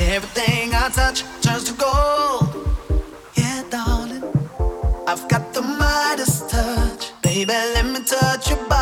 Everything I touch turns to gold. Yeah, darling, I've got the mightiest touch. Baby, let me touch your body.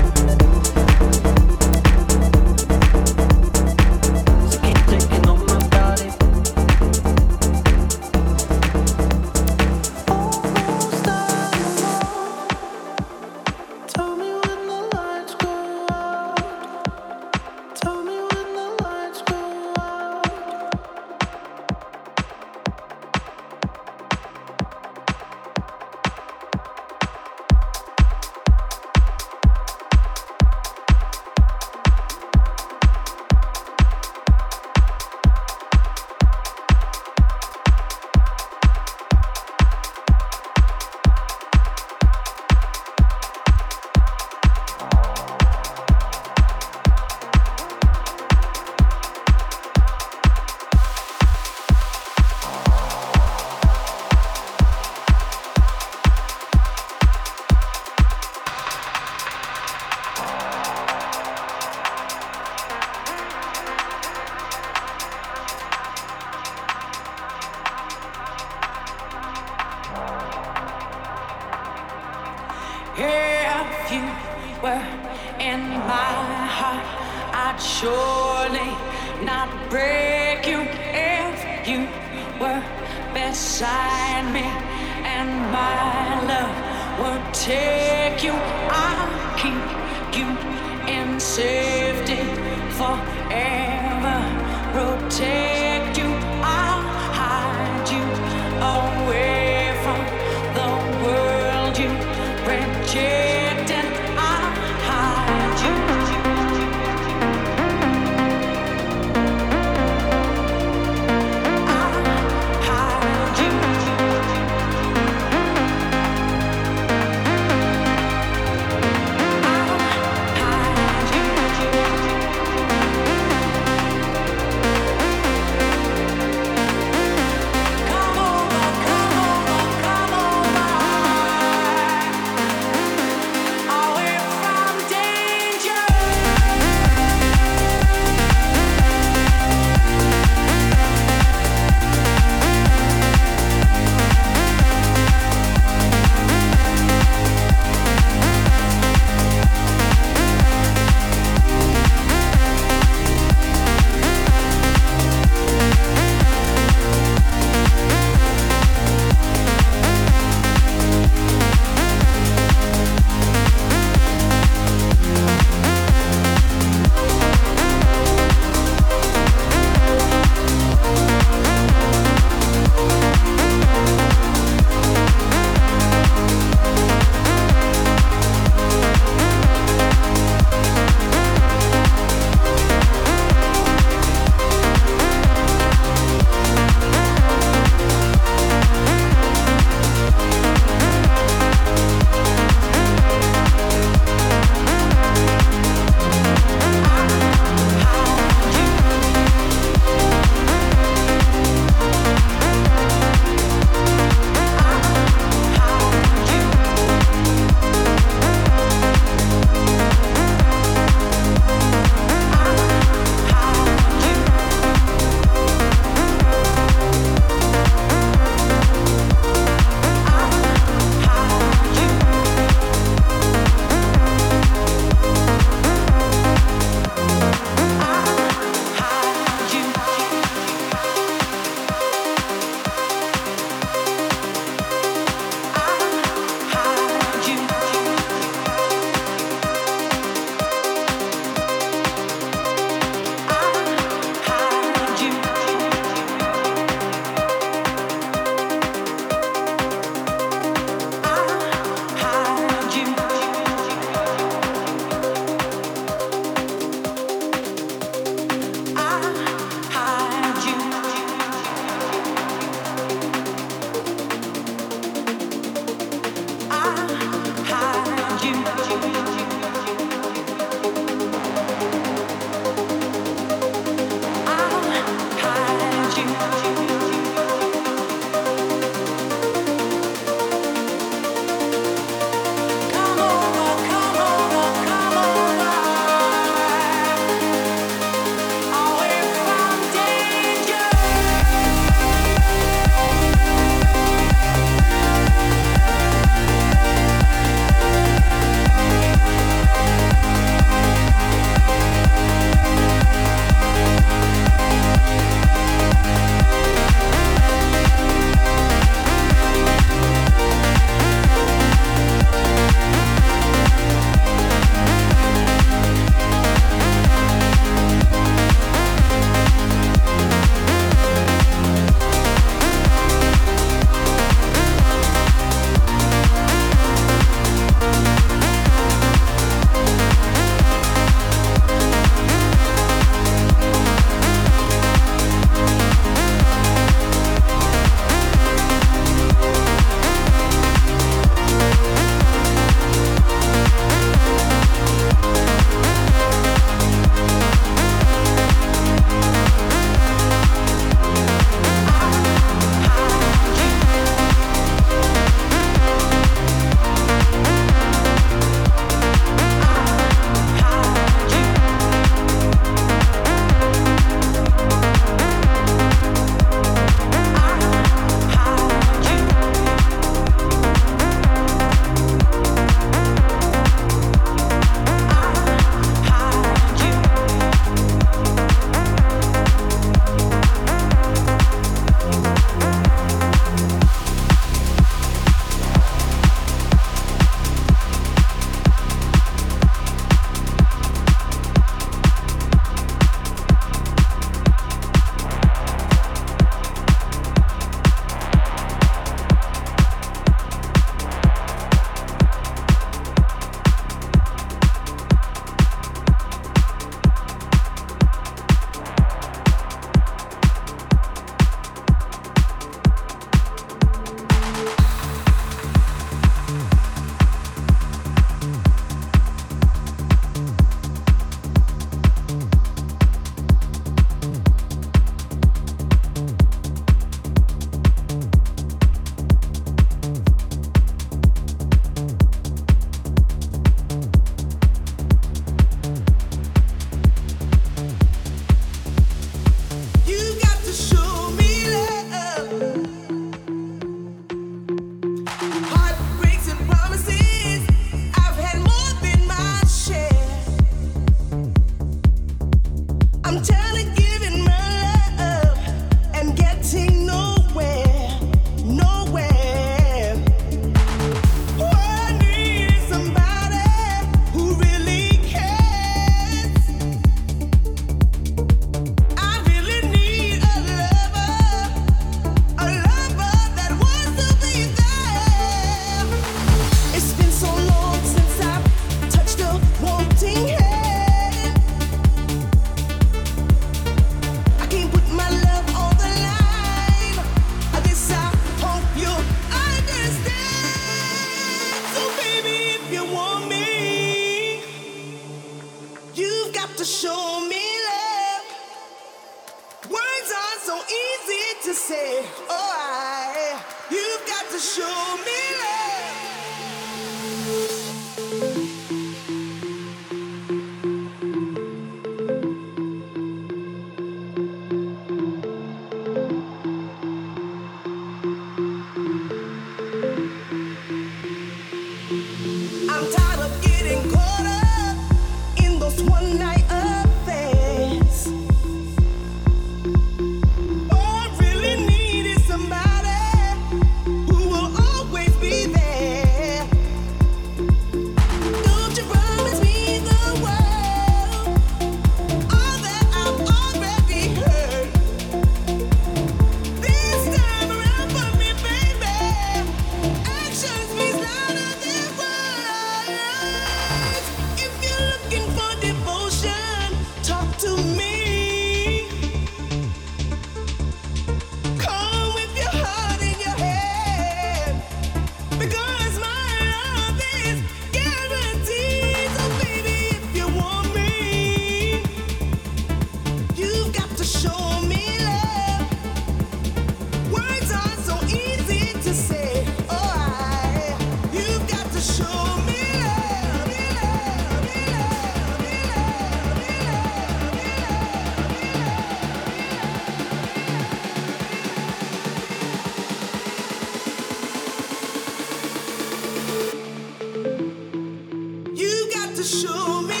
to show me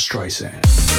Streisand.